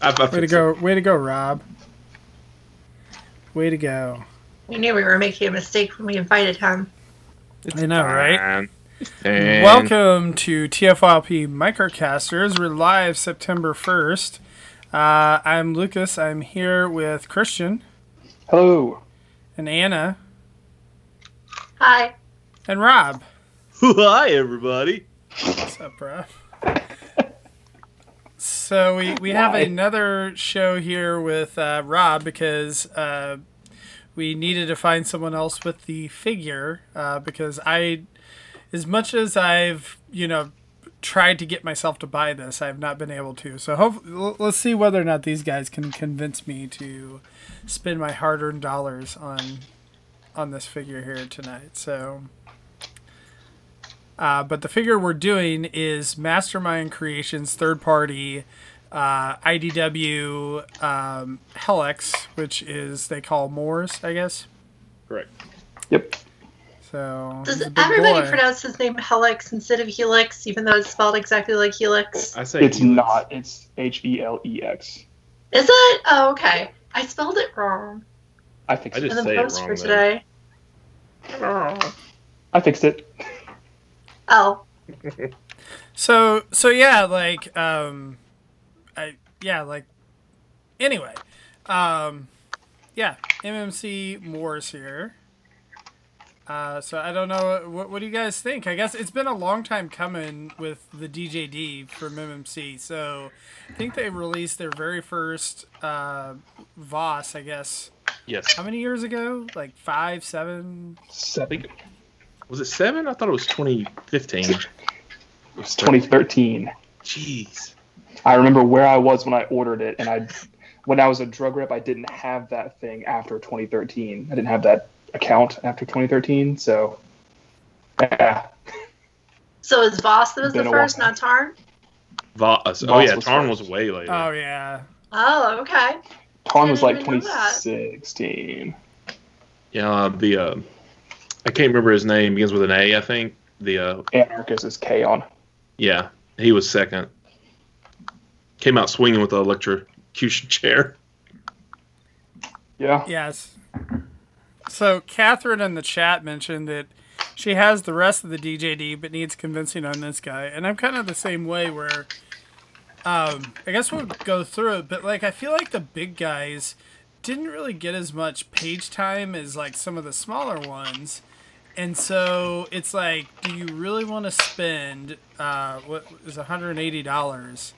I, I. Way to fixed go. Way to go, Rob. Way to go. We knew we were making a mistake when we invited him. I know, right? And Welcome to TFLP Microcasters. We're live September 1st. Uh, I'm Lucas. I'm here with Christian Hello. and Anna Hi. and Rob. Hi, everybody. What's up, bro? So we, we have another show here with uh, Rob because uh, we needed to find someone else with the figure uh, because I, as much as I've you know tried to get myself to buy this, I've not been able to. So hope, let's see whether or not these guys can convince me to spend my hard-earned dollars on on this figure here tonight. So. Uh, but the figure we're doing is Mastermind Creations third party uh, IDW um, Helix, which is they call Mors, I guess. Correct. Yep. So Does he's a big everybody boy. pronounce his name Helix instead of Helix, even though it's spelled exactly like Helix? I say It's Helix. not. It's H E L E X. Is it? Oh, okay. I spelled it wrong I fixed I it. just in the say it post wrong, for today. Oh. I fixed it. Oh. So so yeah, like um, I yeah like anyway, um, yeah, MMC Mors here. Uh, so I don't know what what do you guys think? I guess it's been a long time coming with the DJD from MMC. So I think they released their very first uh, Vos. I guess Yes. how many years ago? Like five, seven. Seven. Think was it seven? I thought it was 2015. It was 2013. Jeez. I remember where I was when I ordered it, and I, when I was a drug rep, I didn't have that thing after 2013. I didn't have that account after 2013. So, yeah, So is Vos that was the Been a first, not Tarn? Vos. Oh Vos yeah, was Tarn first. was way later. Oh yeah. Oh, okay. Tarn was like didn't even know that. 2016. yeah, uh, the uh, I can't remember his name. Begins with an A, I think. The uh, Anarchist is Kaon. yeah, he was second. Came out swinging with the electrocution chair. Yeah. Yes. So Catherine in the chat mentioned that she has the rest of the DJD but needs convincing on this guy, and I'm kind of the same way where. Um, I guess we'll go through it, but like I feel like the big guys didn't really get as much page time as like some of the smaller ones, and so it's like, do you really want to spend uh, what is 180 dollars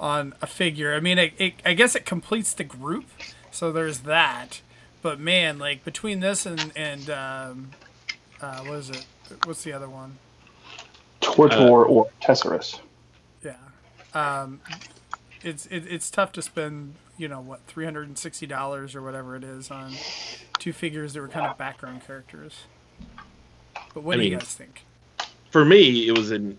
on a figure? I mean, it, it, I guess it completes the group, so there's that. But man, like between this and and um, uh, what is it? What's the other one? Tortor or Tesarus. Yeah, um, it's it, it's tough to spend you know what three hundred and sixty dollars or whatever it is on two figures that were kind of background characters. But what I do you guys think? For me, it was in.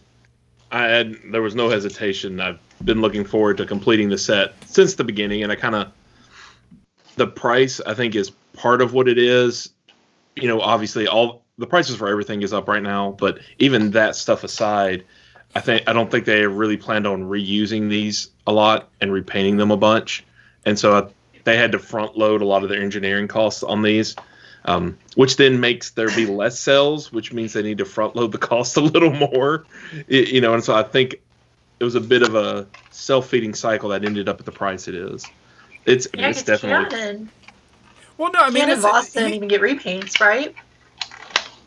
I had there was no hesitation. I've been looking forward to completing the set since the beginning, and I kind of the price I think is part of what it is. You know, obviously all the prices for everything is up right now, but even that stuff aside, I think I don't think they really planned on reusing these a lot and repainting them a bunch, and so I, they had to front load a lot of their engineering costs on these. Um, which then makes there be less sales, which means they need to front load the cost a little more, Y- you know. And so I think it was a bit of a self feeding cycle that ended up at the price it is. It's I mean, it's definitely Canon, Well, no, I mean Canon it's, Vos didn't he- even get repaints, right?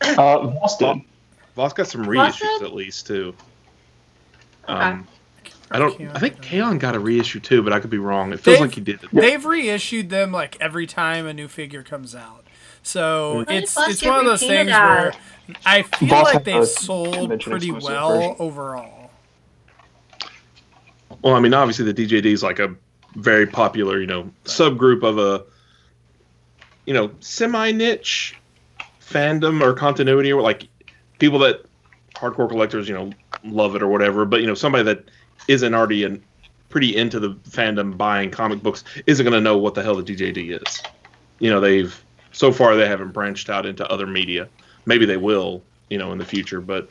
Uh, Vos did. Vos got some reissues did? at least too. Okay. Um, I don't. I think did. Kaon got a reissue too, but I could be wrong. It feels They've- like he did. They've reissued them like every time a new figure comes out. So Why did it's it's one of those repainted things where? I feel Vos like they've sold pretty well version. overall. Well, I mean, obviously the DJD is like a very popular, you know, subgroup of a, you know, semi niche fandom or continuity, or like people that hardcore collectors, you know, love it or whatever. But you know, somebody that isn't already in, pretty into the fandom buying comic books isn't going to know what the hell the DJD is. You know, they've so far they haven't branched out into other media. Maybe they will, you know, in the future, but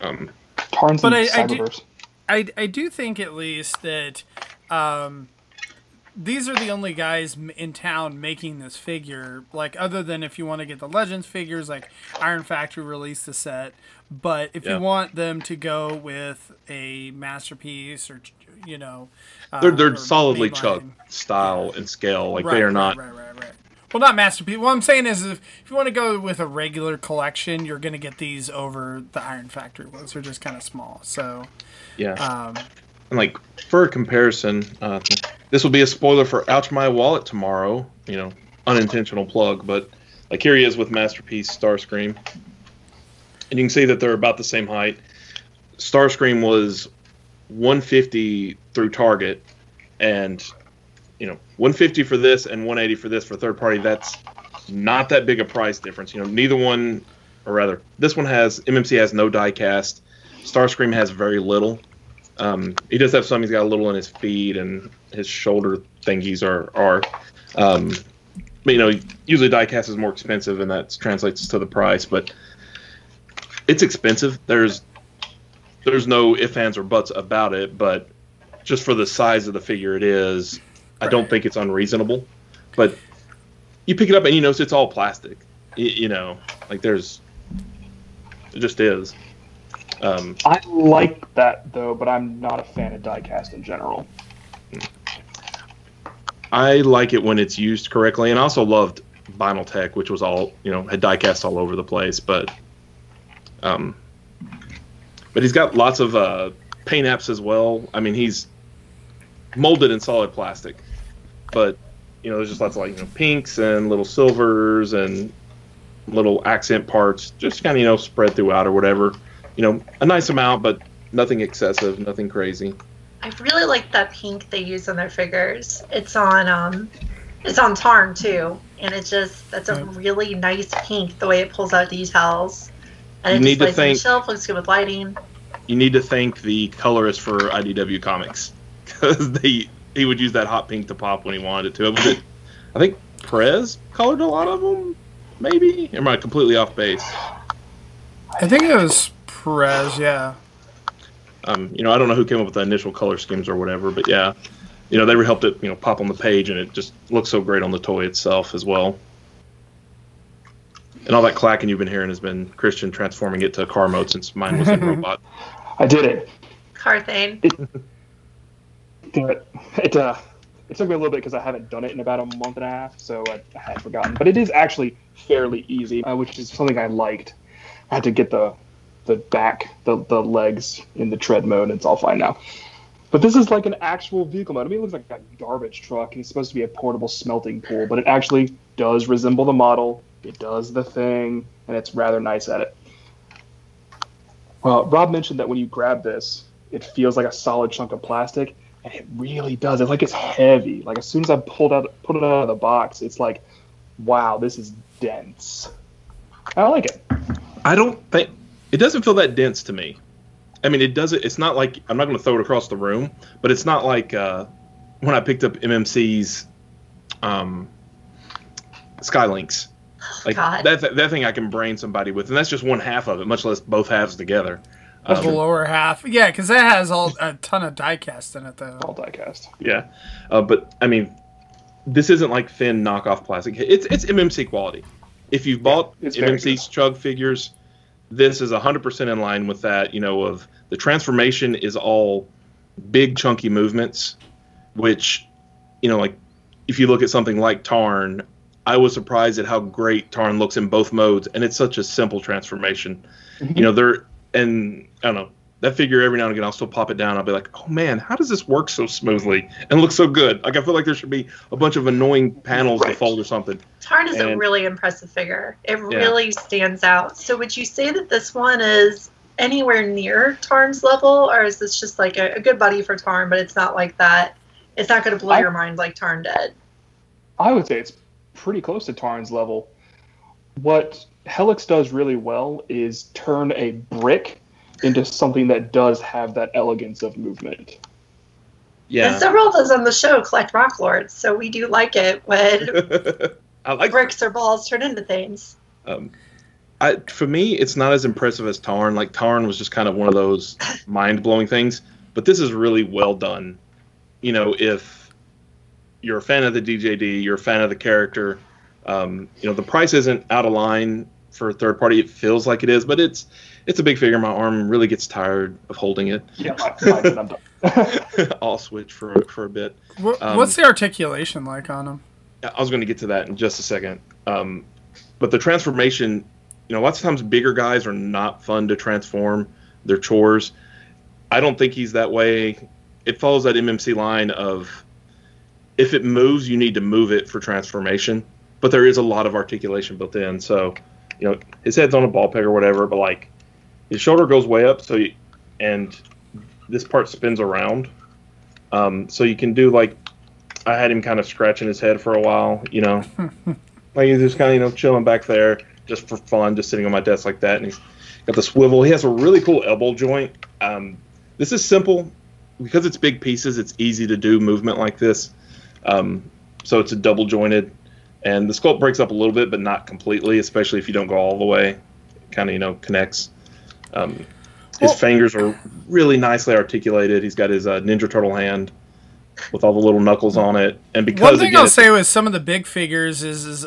um, Tarn's But I- I do- I, I do think at least that um, these are the only guys in town making this figure. Like, other than if you want to get the Legends figures, like Iron Factory released the set. But if Yeah. you want them to go with a masterpiece or, you know, uh, They're they're solidly mainline- Chug style and scale. Like Right, they are not. Right, right, right. Well, not masterpiece. What I'm saying is, if, if you want to go with a regular collection, you're going to get these over the Iron Factory ones. They're just kind of small. So, Yeah. um, And like for a comparison, uh, this will be a spoiler for Ouch My Wallet tomorrow. You know, unintentional plug, but like here he is with Masterpiece Starscream, and you can see that they're about the same height. Starscream was 150 through Target, and 150 for this and 180 for this for third party. That's not that big a price difference. You know, neither one, or rather, this one has MMC has no die cast. Starscream has very little. Um, he does have some. He's got a little in his feet and his shoulder thingies are are. Um, but you know, usually diecast is more expensive, and that translates to the price. But it's expensive. There's there's no ifs, ands, or buts about it. But just for the size of the figure it is, I don't think it's unreasonable. But you pick it up and you notice it's all plastic. You, you know, like there's it just is. Um, I like that though, but I'm not a fan of diecast in general. I like it when it's used correctly, and I also loved Binaltech, which was all you know had diecast all over the place. But, um, but he's got lots of uh, paint apps as well. I mean, he's molded in solid plastic, but you know, there's just lots of like you know pinks and little silvers and little accent parts, just kind of you know spread throughout or whatever. You know, a nice amount, but nothing excessive, nothing crazy. I really like that pink they use on their figures. It's on um, it's on Tarn too, and it's just that's a Mm. really nice pink. The way it pulls out details, and You it need to displays the think- shelf. Looks good with lighting. you need to thank the colorist for IDW Comics because they he would use that hot pink to pop when he wanted it to. Was it, I think Perez colored a lot of them, maybe. Or am I completely off base? I think it was Perez, yeah. Um, you know, I don't know who came up with the initial color schemes or whatever, but yeah, you know, they were helped it, you know, pop on the page, and it just looks so great on the toy itself as well. And all that clacking you've been hearing has been Christian transforming it to car mode since mine was in robot. I did it. Carthane. But it uh, it took me a little bit because I haven't done it in about a month and a half, so I, I had forgotten. But it is actually fairly easy, uh, which is something I liked. I had to get the the back, the the legs in the tread mode, and it's all fine now. But this is like an actual vehicle mode. I mean, it looks like a garbage truck, and it's supposed to be a portable smelting pool, but it actually does resemble the model. It does the thing, and it's rather nice at it. Well, Rob mentioned that when you grab this, it feels like a solid chunk of plastic, and it really does. It's like it's heavy. Like as soon as I pulled out, put it out of the box, it's like, wow, this is dense. I like it. I don't think it doesn't feel that dense to me. I mean, it doesn't. It's not like I'm not going to throw it across the room, but it's not like uh, when I picked up MMC's um, Skylynx. Like God. that, that that thing I can brain somebody with, and that's just one half of it, much less both halves together. The Um, lower half. Yeah, because that has all a ton of diecast in it, though. All diecast. yeah, uh, but I mean, this isn't like thin knockoff plastic. It's it's MMC quality. If you've bought it's very MMC's Chug figures, this is 100% in line with that. You know, of the transformation is all big chunky movements, which, you know, like if you look at something like Tarn, I was surprised at how great Tarn looks in both modes, and it's such a simple transformation. You know, they're and I don't know that figure every now and again I'll still pop it down. I'll be like, oh man, how does this work so smoothly and look so good? Like I feel like there should be a bunch of annoying panels to fold or something. Tarn is a really impressive figure. It really stands out. So would you say that this one is anywhere near Tarn's level, or is this just like a, a good buddy for Tarn, but it's not like that? It's not going to blow I- your mind like Tarn did. I would say it's pretty close to Tarn's level. What Helex does really well is turn a brick into something that does have that elegance of movement. Yeah. And several of those on the show collect Rock Lords, so we do like it when I like bricks or balls turn into things. um, I for me it's not as impressive as Tarn. Like Tarn was just kind of one of those mind blowing things, but this is really well done. you know, if you're a fan of the DJD, you're a fan of the character, um, you know, the price isn't out of line for a third party. It feels like it is, but it's it's a big figure. My arm really gets tired of holding it. Yeah, I'm done. I'll switch for for a bit. What, um, what's the articulation like on them? I was going to get to that in just a second. Um, but the transformation, you know, lots of times bigger guys are not fun to transform. They're chores. I don't think he's that way. It follows that MMC line of if it moves, you need to move it for transformation. But there is a lot of articulation built in. So, you know, his head's on a ball peg or whatever, but like his shoulder goes way up. So, you, and this part spins around. Um, so you can do like I had him kind of scratching his head for a while, you know, like he's just kind of you know chilling back there just for fun, just sitting on my desk like that, and he's got the swivel. He has a really cool elbow joint. Um, this is simple because it's big pieces. It's easy to do movement like this. Um, so it's a double jointed, and the sculpt breaks up a little bit, but not completely, especially if you don't go all the way. Kind of you know connects. Um, his well, fingers are really nicely articulated. He's got his uh, Ninja Turtle hand with all the little knuckles on it. And because one thing again, I'll say with some of the big figures is is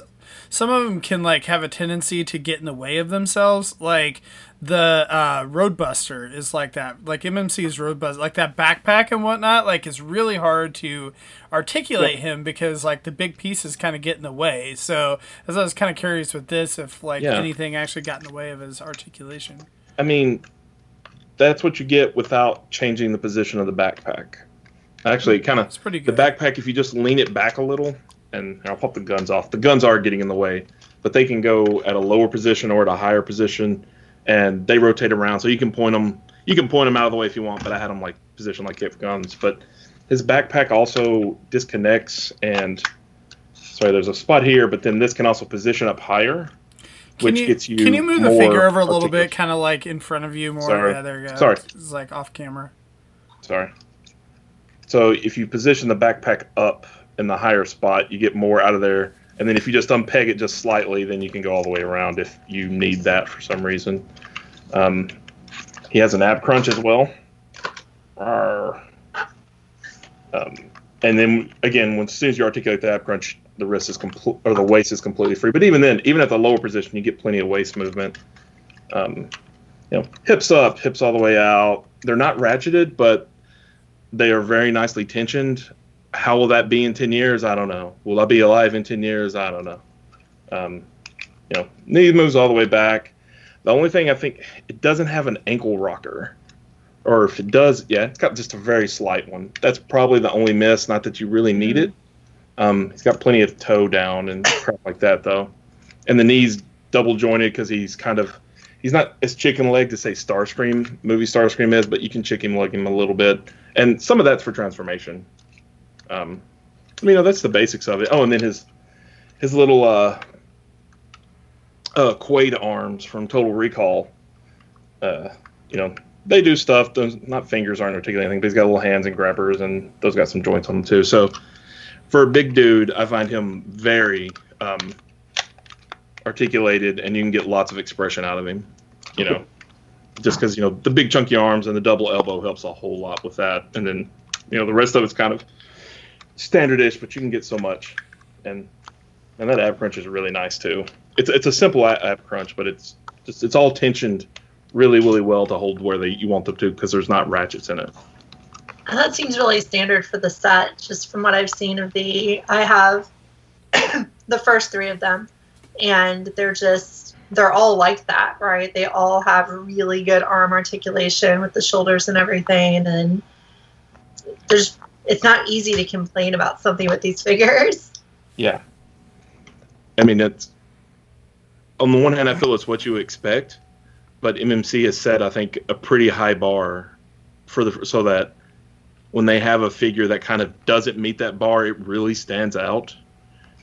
some of them can like have a tendency to get in the way of themselves. Like the uh, Roadbuster is like that. Like MMC's Roadbuster, like that backpack and whatnot. Like it's really hard to articulate him because like the big pieces kind of get in the way. So as I was kind of curious with this, if like yeah. anything actually got in the way of his articulation. I mean, that's what you get without changing the position of the backpack. Actually, kind of the backpack. If you just lean it back a little, and I'll pop the guns off. The guns are getting in the way, but they can go at a lower position or at a higher position, and they rotate around. So you can point them. You can point them out of the way if you want, but I had them like positioned like gift guns. But his backpack also disconnects, and sorry, there's a spot here, but then this can also position up higher. Can which you, gets you. Can you move the figure over a little bit, kind of like in front of you more? Sorry. Yeah, there you go. Sorry, it's like off camera. Sorry. So if you position the backpack up in the higher spot, you get more out of there. And then if you just unpeg it just slightly, then you can go all the way around if you need that for some reason. Um, he has an ab crunch as well. Um, and then again, when, as soon as you articulate the ab crunch, the wrist is complete or the waist is completely free. But even then, even at the lower position, you get plenty of waist movement. Um, you know, hips up, hips all the way out. They're not ratcheted, but they are very nicely tensioned. How will that be in 10 years? I don't know. Will I be alive in 10 years? I don't know. Um, you know, knee moves all the way back. The only thing I think it doesn't have an ankle rocker, or if it does, yeah, it's got just a very slight one. That's probably the only miss. Not that you really need it. Um, he's got plenty of toe down and crap like that though, and the knees double jointed because he's kind of he's not as chicken leg to say Starscream movie Starscream is, but you can chicken leg him a little bit and some of that's for transformation. Um, you know, that's the basics of it. Oh, and then his his little uh, uh, Quaid arms from Total Recall. Uh, you know, they do stuff. Those not fingers aren't articulating anything, but he's got little hands and grabbers, and those got some joints on them too. So, for a big dude, I find him very um, articulated, and you can get lots of expression out of him. You know just because you know the big chunky arms and the double elbow helps a whole lot with that. And then you know the rest of it's kind of standardish, but you can get so much. And and that ab crunch is really nice too. It's it's a simple ab crunch, but it's just it's all tensioned really really well to hold where they you want them to because there's not ratchets in it. And that seems really standard for the set, just from what I've seen of the. I have the first three of them, and they're just they're all like that, right? They all have really good arm articulation with the shoulders and everything, and there's it's not easy to complain about something with these figures. Yeah, I mean it's on the one hand, I feel it's what you expect, but MMC has set I think a pretty high bar for the so that when they have a figure that kind of doesn't meet that bar, it really stands out.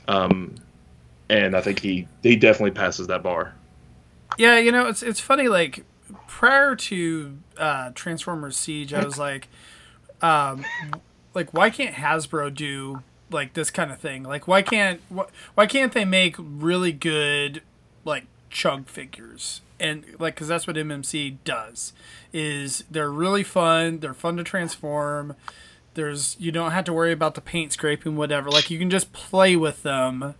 Um, and I think he he definitely passes that bar. Yeah, you know, it's it's funny. Like prior to uh, Transformers Siege, I was like, um, like why can't Hasbro do like this kind of thing? Like why can't wh- why can't they make really good like chug figures? And like, cause that's what MMC does. Is they're really fun. They're fun to transform. There's you don't have to worry about the paint scraping, whatever. Like you can just play with them,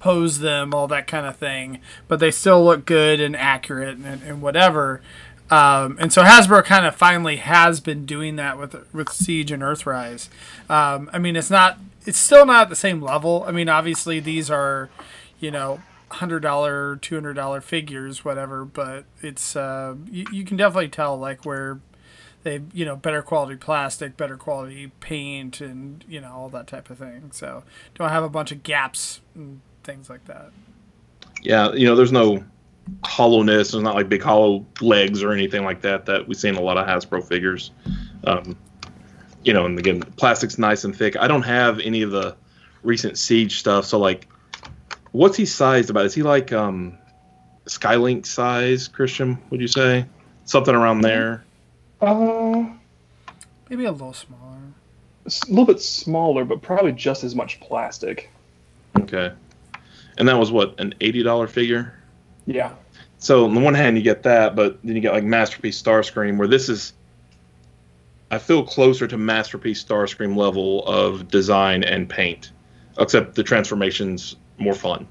pose them, all that kind of thing. But they still look good and accurate and, and whatever. Um, and so Hasbro kind of finally has been doing that with with Siege and Earthrise. Um, I mean, it's not, it's still not at the same level. I mean, obviously these are, you know, hundred dollar, two hundred dollar figures, whatever. But it's uh, you, you can definitely tell like where they, you know, better quality plastic, better quality paint, and you know all that type of thing. So don't have a bunch of gaps and things like that. Yeah, you know, there's no hollowness. There's not like big hollow legs or anything like that that we've seen a lot of Hasbro figures. Um, you know, and again, plastic's nice and thick. I don't have any of the recent Siege stuff, so like, what's he sized about? Is he like um, Skylink size, Christian? Would you say something around there? Uh, Maybe a little smaller. a little bit smaller, but probably just as much plastic. Okay, and that was what an eighty dollar figure. Yeah. So on the one hand, you get that, but then you get like Masterpiece Starscream, where this is, I feel closer to Masterpiece Starscream level of design and paint, except the transformations more fun.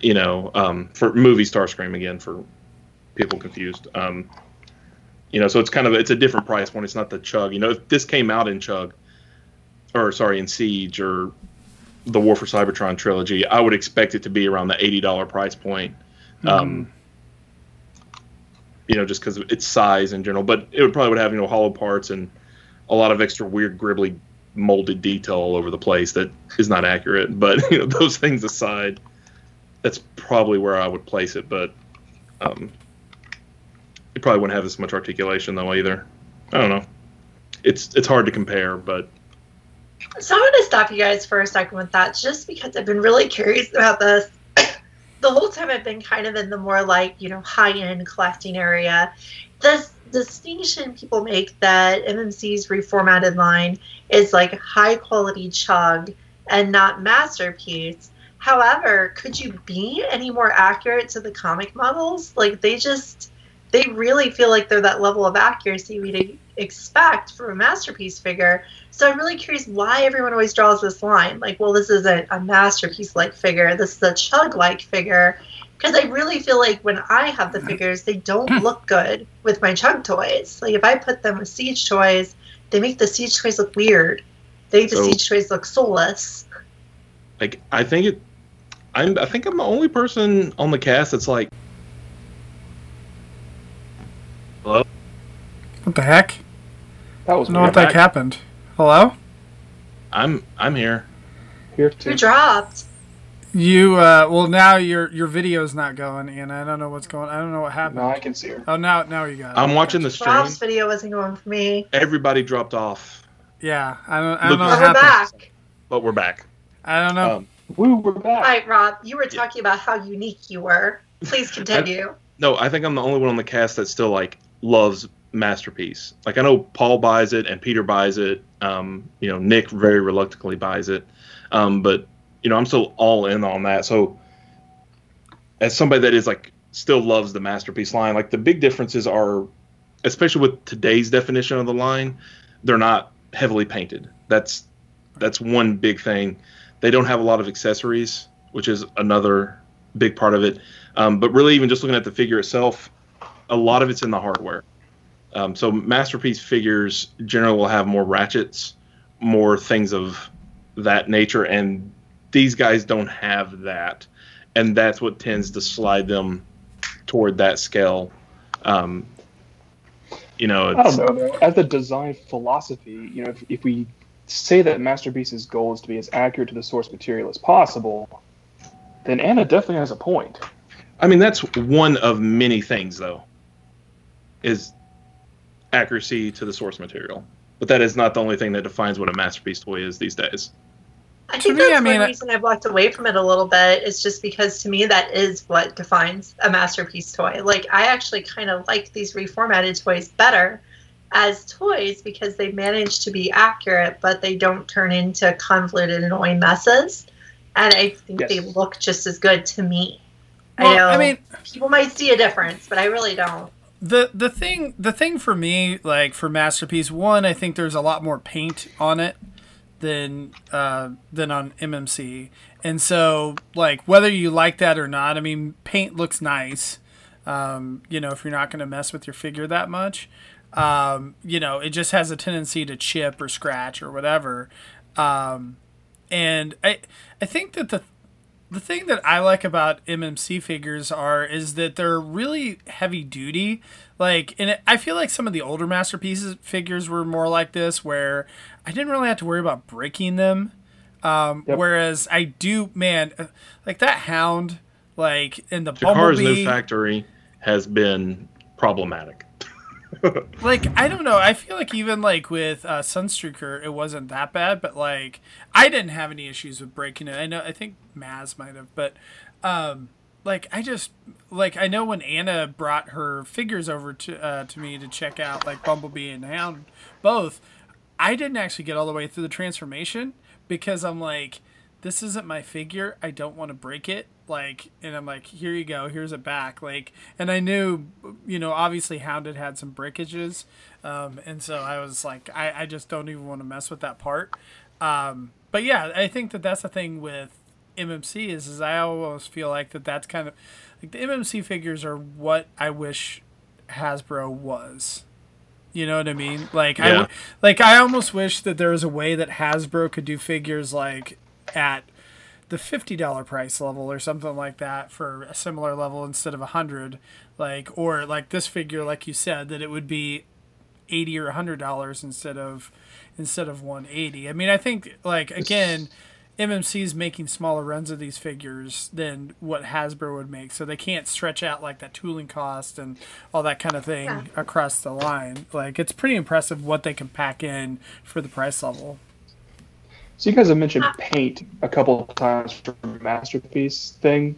You know, um, for movie Starscream again for people confused. Um, you know, so it's kind of it's a different price point. It's not the Chug. You know, if this came out in Chug, or sorry, in Siege or the War for Cybertron trilogy, I would expect it to be around the eighty dollar price point um, you know, just because of its size in general. But it would probably would have you know hollow parts and a lot of extra weird gribbly molded detail all over the place that is not accurate. But you know, those things aside, that's probably where I would place it. But um, it probably wouldn't have as much articulation though either. I don't know. It's it's hard to compare, but So I'm going to stop you guys for a second with that, just because I've been really curious about this. The whole time I've been kind of in the more like you know high end collecting area. This distinction people make that MMC's reformatted line is like high quality chug and not masterpiece. However, could you be any more accurate to the comic models? Like they just they really feel like they're that level of accuracy we'd expect from a masterpiece figure. So I'm really curious why everyone always draws this line. Like, well, this is a, a masterpiece like figure. This is a chug like figure. Because I really feel like when I have the figures, they don't hmm. look good with my chug toys. Like, if I put them with siege toys, they make the siege toys look weird. They make the So- siege toys look soulless. like I think it. I'm I think I'm the only person on the cast that's like. Hello. What the heck? That was I don't know what the heck happened. Hello? I'm I'm here. Here Who too. dropped? You uh well now your your video's not going and I don't know what's going I don't know what happened. No, I can see her. Oh now now you got it. I'm watching the stream. Rob's video wasn't going for me. Everybody dropped off, Yeah, I don't I don't Look- know what we're happened. back. but we're back. I don't know. Um, Woo, we're back. All right, Rob, you were talking about how unique you were. Please continue. no, I think I'm the only one on the cast that's still like loves masterpiece. Like I know Paul buys it and Peter buys it. Um, you know, Nick very reluctantly buys it. Um, but you know, I'm still all in on that. So as somebody that is like still loves the masterpiece line, like the big differences are especially with today's definition of the line, they're not heavily painted. That's that's one big thing. They don't have a lot of accessories, which is another big part of it. Um, but really, even just looking at the figure itself, a lot of it's in the hardware. Um, so masterpiece figures generally will have more ratchets, more things of that nature, and these guys don't have that, and that's what tends to slide them toward that scale. Um, you know, I don't know though. As a design philosophy, you know, if, if we say that Masterpiece's goal is to be as accurate to the source material as possible, then Anna definitely has a point. I mean, that's one of many things, though, is accuracy to the source material. But that is not the only thing that defines what a masterpiece toy is these days. I To think me, that's I mean, one I- reason I've walked away from it a little bit. Is just because to me that is what defines a masterpiece toy. Like I actually kind of like these reformatted toys better as toys because they manage to be accurate, but they don't turn into convoluted, annoying messes. And I think Yes. they look just as good to me. Well, I know I mean people might see a difference, but I really don't. The the thing the thing for me like for masterpiece one i think there's a lot more paint on it than uh, than on mmc and so like whether you like that or not i mean paint looks nice. Um, you know if you're not going to mess with your figure that much. Um, you know it just has a tendency to chip or scratch or whatever. Um, and i i think that the the thing that I like about MMC figures are is that they're really heavy duty. Like, and it, I feel like some of the older masterpieces figures were more like this, where I didn't really have to worry about breaking them. Um, Yep. Whereas I do, man, uh, like that hound, like in the Takara's new factory has been problematic. like I don't know. I feel like even like with uh, Sunstreaker, it wasn't that bad, but like I didn't have any issues with breaking it. I know I think Maz might have, but um, like I just like I know when Anna brought her figures over to uh, to me to check out like Bumblebee and Hound both, I didn't actually get all the way through the transformation because I'm like, this isn't my figure. I don't want to break it. Like, and I'm like, here you go. Here's it back. Like, and I knew, you know, obviously Hound had had some breakages, um, and so I was like, I, I just don't even want to mess with that part. Um, but yeah, I think that that's the thing with MMC is, is I almost feel like that that's kind of like the MMC figures are what I wish Hasbro was. You know what I mean? Like I Yeah. w- like I almost wish that there was a way that Hasbro could do figures like at the fifty dollar price level or something like that for a similar level instead of a hundred, like or like this figure, like you said, that it would be eighty or a hundred dollars instead of instead of one eighty. I mean, I think like again, MMC is making smaller runs of these figures than what Hasbro would make, so they can't stretch out like that tooling cost and all that kind of thing Yeah. across the line. Like it's pretty impressive what they can pack in for the price level. So you guys have mentioned ah. paint a couple of times for the masterpiece thing.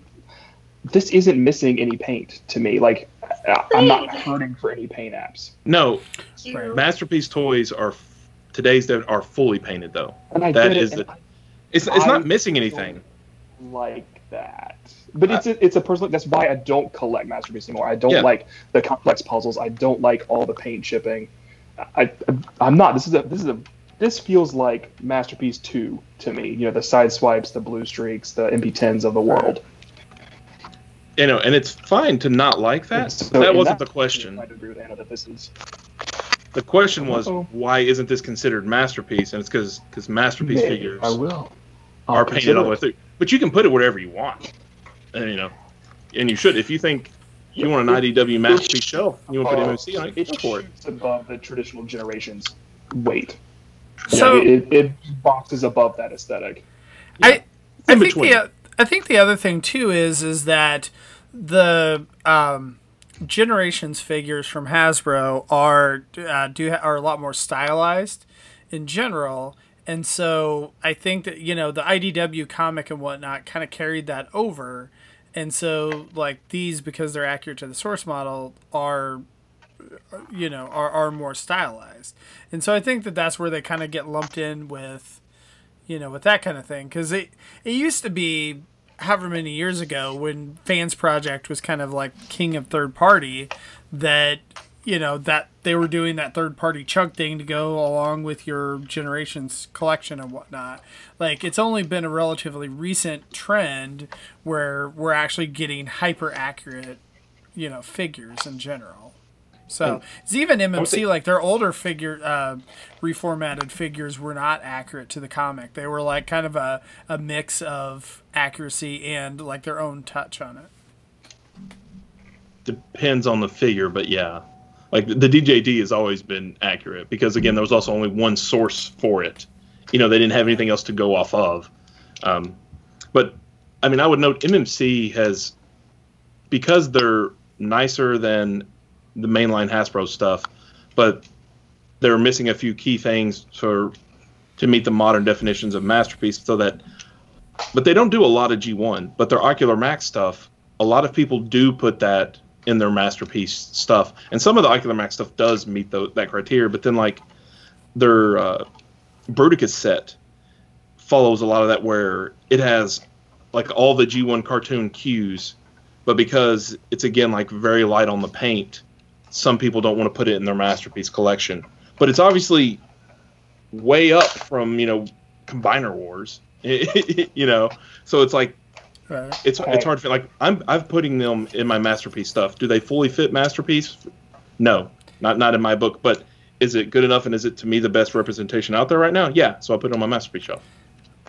This isn't missing any paint to me. Like I- I'm not hurting for any paint apps, No, Right. masterpiece toys are today's that are fully painted though. and I That get is it. the- and It's it's I not missing anything. Like that, but it's a, uh, it's a personal. That's why I don't collect masterpiece anymore. I don't Yeah. like the complex puzzles. I don't like all the paint chipping. I, I I'm not. This is a this is a this feels like masterpiece two to me. You know, the Sideswipes, the Bluestreaks, the MP10s of the world. You know, and it's fine to not like that. So that wasn't that- the question. I agree with Anna that this is The question was Uh-oh. why isn't this considered masterpiece? And it's because because masterpiece Maybe figures I will. Are I'll painted all the way through. But you can put it wherever you want, and you know, and you should if you think you want an IDW masterpiece shelf, you want to put MMC on it, It go for it. shoots above the traditional generations weight. You So know, it, it boxes above that aesthetic. I I think between. the I think the other thing too is is that the um, generations figures from Hasbro are uh, do are a lot more stylized in general, and so I think that you know the IDW comic and whatnot kind of carried that over, and so like these because they're accurate to the source model are you know are, are more stylized. And so i think that that's where they kind of get lumped in with you know with that kind of thing. Because it it used to be however many years ago when fans project was kind of like king of third party that you know that they were doing that third party chunk thing to go along with your generations collection and whatnot like it's only been a relatively recent trend where we're actually getting hyper accurate you know figures in general so it's even MMC think- like their older figure uh, reformatted figures were not accurate to the comic. They were like kind of a, a mix of accuracy and like their own touch on it. depends on the figure, but yeah, like the DJD has always been accurate because again, there was also only one source for it. You know, they didn't have anything else to go off of. Um, but I mean, I would note MMC has because they're nicer than the mainline Hasbro stuff, but they're missing a few key things for to meet the modern definitions of masterpiece. So that, but they don't do a lot of G1. But their Ocular Max stuff, a lot of people do put that in their masterpiece stuff, and some of the Ocular Max stuff does meet tho- that criteria. But then like their uh, Bruticus set follows a lot of that, where it has like all the G1 cartoon cues, but because it's again like very light on the paint, some people don't want to put it in their masterpiece collection. But it's obviously way up from you know Combiner Wars, you know. So it's like Right. it's it's hard to feel like I'm I'm putting them in my masterpiece stuff. Do they fully fit masterpiece? No, not not in my book. But is it good enough and is it to me the best representation out there right now? Yeah, so I put it on my masterpiece shelf.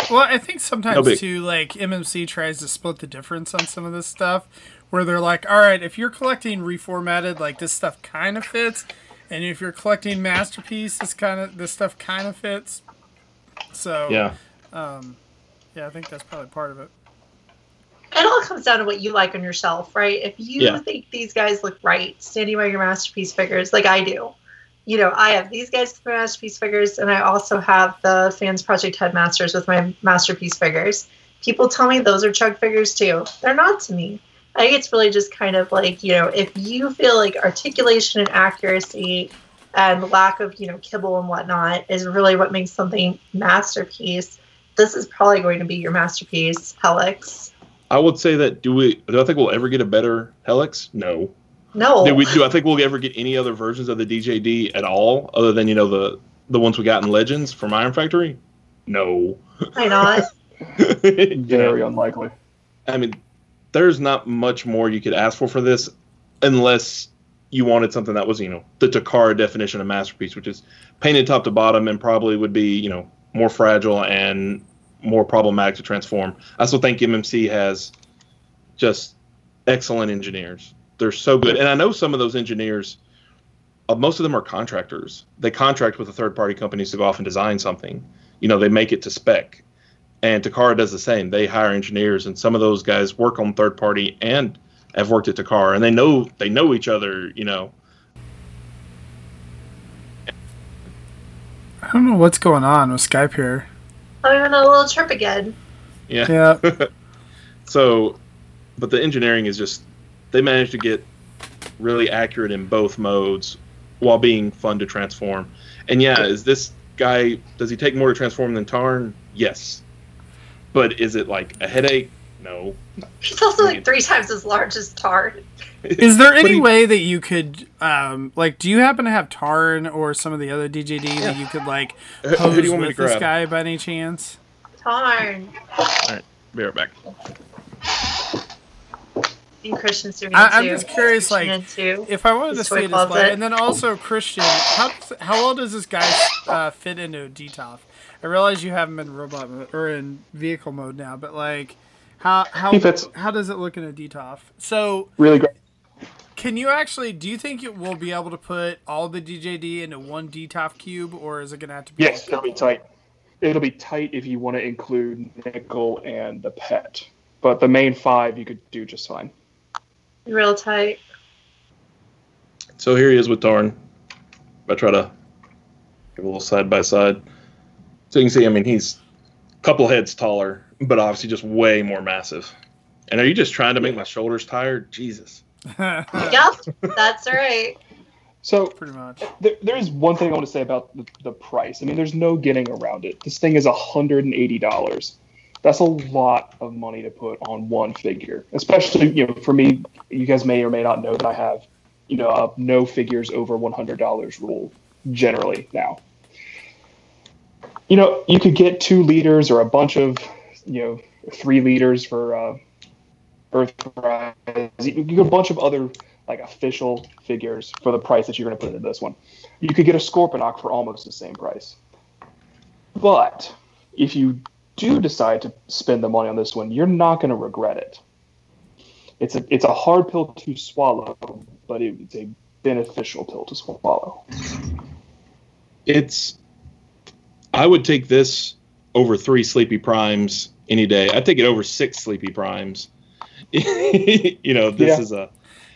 Well, I think sometimes No too, like MMC tries to split the difference on some of this stuff, where they're like, "All right, if you're collecting reformatted, like this stuff kind of fits, and if you're collecting masterpiece, this kind of this stuff kind of fits." So Yeah, um, yeah, I think that's probably part of it. It all comes down to what you like on yourself, right? If you Yeah. think these guys look right, standing by your masterpiece figures, like I do. You know, I have these guys for masterpiece figures, and I also have the Fans Project Headmasters with my masterpiece figures. People tell me those are chug figures too. They're not to me. I think it's really just kind of like, you know, if you feel like articulation and accuracy and lack of, you know, kibble and whatnot is really what makes something masterpiece, this is probably going to be your masterpiece, Helex. I would say that. Do we? Do I think we'll ever get a better Helex? No. No. Do we? Do I think we'll ever get any other versions of the DJD at all, other than you know the the ones we got in Legends from Iron Factory? No. Why not? You know? Very unlikely. I mean, there's not much more you could ask for for this, unless you wanted something that was, you know, the Takara definition of masterpiece, which is painted top to bottom and probably would be, you know, more fragile and more problematic to transform. I still think MMC has just excellent engineers. They're so good, and I know some of those engineers. Uh, most of them are contractors. They contract with the third-party companies to go off and design something. You know, they make it to spec and Takara does the same. They hire engineers, and some of those guys work on third party and have worked at Takara, and they know they know each other. You know, I don't know what's going on with Skype here. I'm on a little trip again. yeah. Yeah, So, but the engineering is just they managed to get really accurate in both modes while being fun to transform. And yeah, is this guy does he take more to transform than Tarn? Yes. But is it like a headache? No. He's also like three times as large as Tarn. is there any he- way that you could, um, like, do you happen to have Tarn or some of the other DJD that you could like Who- who pose do you want me to with this grab? guy by any chance? Tarn. All right, be right back. And Christian's doing I, I'm too. just curious, like, Christian too. If I wanted to His see toy a display, closet. and then also Christian, how does, how well does this guy uh, fit into a Detolf? I realize you have him in robot mode, or in vehicle mode now, but like, how how He fits. how does it look in a Detolf? So, Really great. can you actually? Do you think it will be able to put all the DJD into one Detolf cube, or is it going to have to be? Yes, it'll be tight. It'll be tight if you want to include nickel and the pet, but the main five you could do just fine. Real tight. So here he is with Tarn. I try to give a little side by side. So you can see, I mean, he's a couple heads taller, but obviously just way more massive. And are you just trying to make my shoulders tired? Jesus. Yep, that's right. So Pretty much. there, there is one thing I want to say about the, the price. I mean, there's no getting around it. This thing is $180. That's a lot of money to put on one figure, especially you know for me. You guys may or may not know that I have you know a no figures over $100 rule generally now. You know, you could get two liters or a bunch of you know three liters for uh, Earthrise. You get a bunch of other like official figures for the price that you're going to put into this one. You could get a Scorponok for almost the same price. But if you do decide to spend the money on this one, you're not going to regret it. It's a it's a hard pill to swallow, but it, it's a beneficial pill to swallow. It's. I would take this over three Sleepy Primes any day. I'd take it over six Sleepy Primes. you know, this Yeah. is a.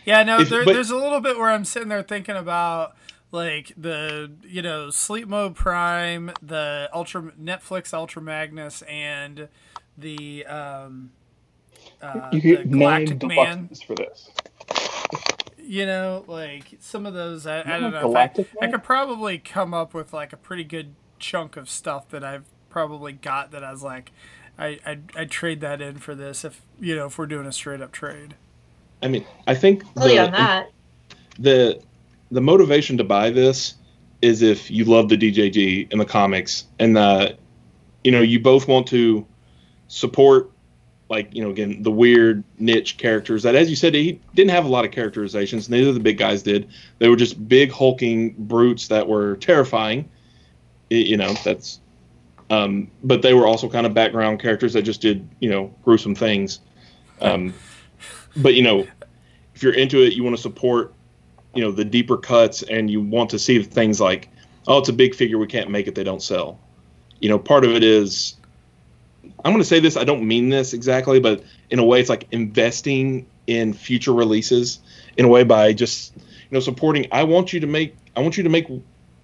Yeah, no, If- there, but- there's a little bit where I'm sitting there thinking about like the you know Sleep Mode Prime, the Ultra Netflix Ultra Magnus, and the um, uh, you the could name Galactic Man. for this. You know, like some of those, I, I don't know. If I, Galactic I could probably come up with like a pretty good chunk of stuff that I've probably got that I was like, I I I'd trade that in for this if you know if we're doing a straight up trade. I mean, I think the, on that. the the motivation to buy this is if you love the DJD in the comics and uh, you know you both want to support like you know again the weird niche characters that as you said he didn't have a lot of characterizations neither of the big guys did they were just big hulking brutes that were terrifying you know that's um, but they were also kind of background characters that just did you know gruesome things um, but you know if you're into it you want to support you know the deeper cuts and you want to see things like oh it's a big figure we can't make it they don't sell you know part of it is I'm going to say this. I don't mean this exactly, but in a way, it's like investing in future releases in a way by just you know supporting. I want you to make. I want you to make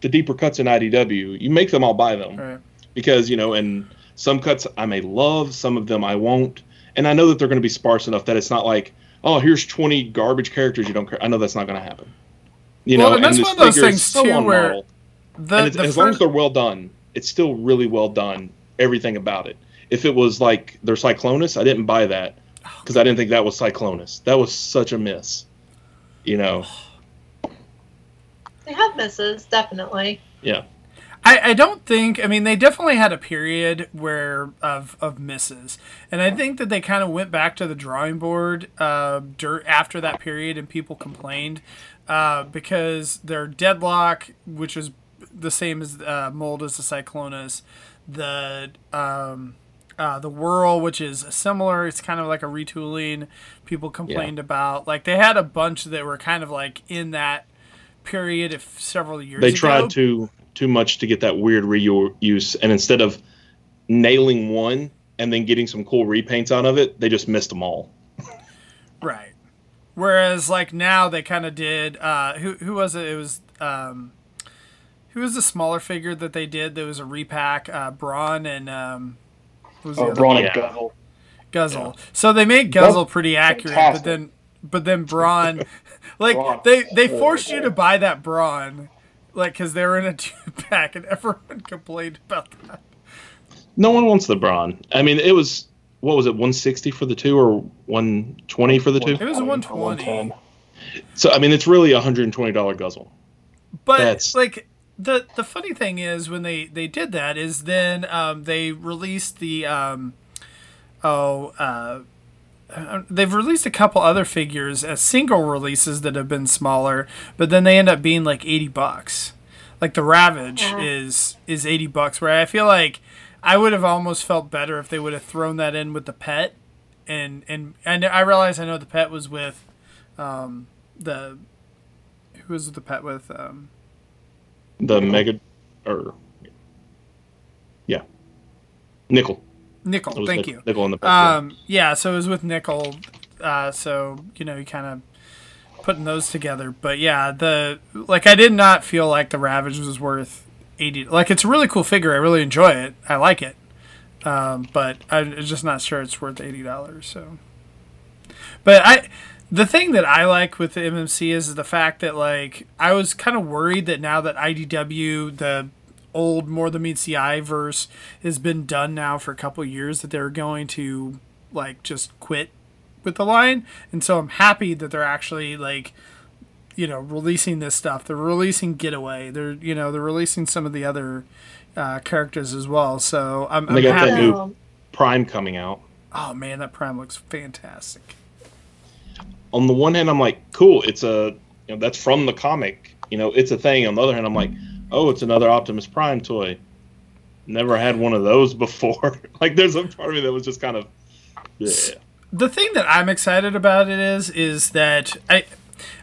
the deeper cuts in IDW. You make them, I'll buy them Right. Because you know, and some cuts I may love, some of them I won't, and I know that they're going to be sparse enough that it's not like, oh, here's 20 garbage characters you don't care. I know that's not going to happen. You Well, know, and that's this one of those things, so too, on where model The, and it's, the as long as they're well done, it's still really well done. Everything about it. If it was like their Cyclonus, I didn't buy that oh, because I didn't think that was Cyclonus. That was such a miss. You know, They have misses, definitely. yeah. I, I don't think I mean they definitely had a period where of of misses, and I think that they kind of went back to the drawing board uh, dur- after that period, and people complained uh, because their deadlock, which is the same as uh, mold as the Cyclonus, the um, uh, the whirl, which is similar, it's kind of like a retooling. People complained about like they had a bunch that were kind of like in that period of several years. They ago. tried too too much to get that weird reuse, and instead of nailing one and then getting some cool repaints out of it, they just missed them all. Right. Whereas like now they kind of did. Uh, who who was it? It was um, who was the smaller figure that they did? There was a repack. Uh, Brawn and um, who was the Oh, other Brawn one? and Yeah. Guzzle. Guzzle. So they made Guzzle That's pretty accurate, fantastic. but then but then Brawn, like Brawn. they they forced you to buy that Brawn, like because they were in a two pack, and everyone complained about that. No one wants the Brawn. I mean, it was what was it, 160 for the two or 120 for the two? It was 120. So I mean, it's really a hundred and twenty dollar guzzle. But That's- like the the funny thing is when they they did that is then um, they released the um, oh uh, uh, they've released a couple other figures as single releases that have been smaller, but then they end up being like eighty bucks. Like the Ravage Yeah. is is eighty bucks. Where I feel like I would have almost felt better if they would have thrown that in with the pet, and and and I realize I know the pet was with um, the who was the pet with um, The mega, or yeah, nickel. Nickel. Thank you. Nickel in the. Um, yeah, so it was with Nickel. Uh, so you know, you kind of putting those together. But yeah, the like I did not feel like the Ravage was worth eighty. Like it's a really cool figure. I really enjoy it. I like it. Um, but I'm just not sure it's worth eighty dollars. So, but I. The thing that I like with the MMC is the fact that like I was kind of worried that now that IDW the old more than meets the eye verse has been done now for a couple of years that they're going to like just quit with the line and so i'm happy that they're actually like you know releasing this stuff they're releasing getaway they're you know they're releasing some of the other uh, characters as well so i'm, And I'm they got that new- Prime coming out. oh man that prime looks fantastic On the one hand, I'm like, cool. It's a you know that's from the comic. You know, it's a thing. On the other hand, I'm like, oh, it's another Optimus Prime toy. Never had one of those before. like, there's a part of me that was just kind of, yeah. the thing that I'm excited about it is is that I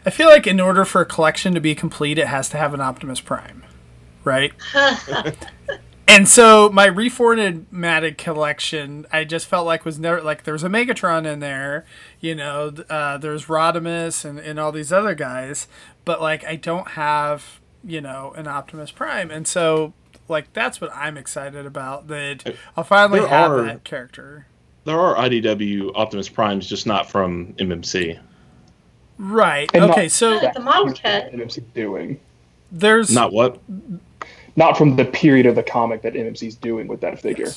I feel like in order for a collection to be complete, it has to have an Optimus Prime, right? and so my reformatted collection, I just felt like was never like there's a Megatron in there, you know, uh, there's Rodimus and, and all these other guys, but like I don't have you know an Optimus Prime, and so like that's what I'm excited about that I'll finally There have are- that character. There are IDW Optimus Primes, just not from MMC. Right. And okay. not- So Yeah. the model Here's what kit. MMC's doing. there's Not what? Not from the period of the comic that MMC's doing with that figure.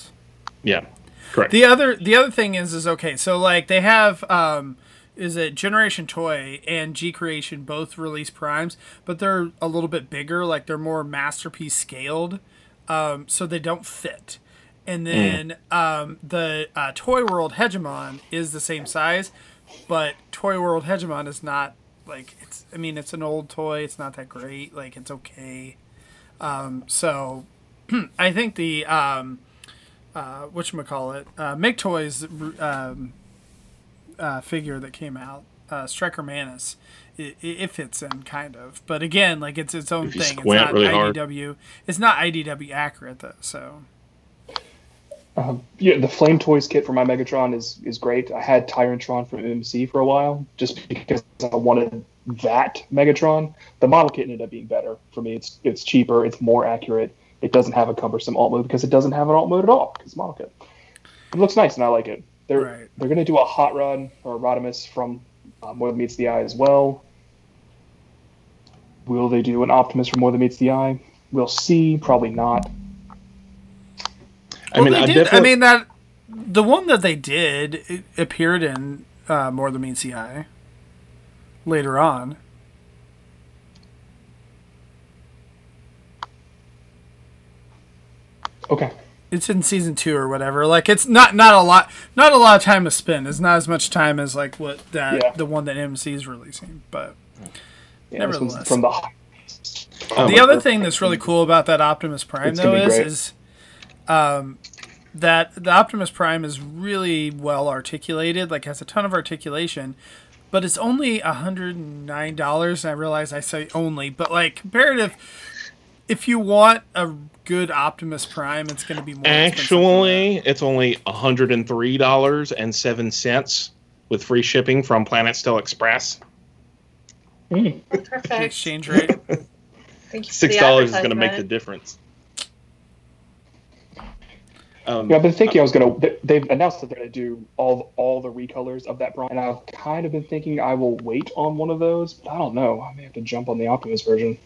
Yeah, correct. the other the other thing is is okay. So like they have um, is that Generation Toy and G Creation both release primes, but they're a little bit bigger, like they're more masterpiece scaled, um, so they don't fit. And then um, the uh, Toy World Hegemon is the same size, but Toy World Hegemon is not like it's. I mean, it's an old toy. It's not that great. Like it's okay. Um, so I think the um, uh, what call it, uh, Make Toys um, uh, figure that came out, uh, Striker Manus, it, it fits in kind of, but again, like it's its own If thing. It's not really hard. IDW. It's not IDW accurate though. So Um, yeah, the Flame Toys kit for my Megatron is is great. I had Tyrantron from MC for a while just because I wanted that Megatron. The model kit ended up being better for me. It's it's cheaper, it's more accurate. It doesn't have a cumbersome alt mode because it doesn't have an alt mode at all because it's model kit. It looks nice and I like it. They're Right. they're gonna do a hot rod or a Rodimus from uh, More Than Meets the Eye as well. Will they do an Optimus from More Than Meets the Eye? We'll see. Probably not. I mean, I did. I mean that the one that they did appeared in uh, More Than Meets the Eye later on. Okay. It's in season two or whatever. Like it's not not a lot not a lot of time to spend. It's not as much time as like what that Yeah. the one that MC is releasing. But Yeah, Nevertheless. from the um, the other thing that's really cool about that Optimus Prime though is great. is um that the Optimus Prime is really well articulated, like has a ton of articulation, but it's only hundred and nine dollars. I realize I say only, but like comparative, if you want a good Optimus Prime, it's going to be more. expensive. Actually, it's only $103.07 with free shipping from Planet Still Express. The Perfect. exchange rate. Thank you for Six dollars is going to make the difference. Um, Yeah, I've been thinking I was gonna. they- They've announced that they're gonna do all all the recolors of that Prime, and I've kind of been thinking I will wait on one of those, but I don't know. I may have to jump on the Optimus version.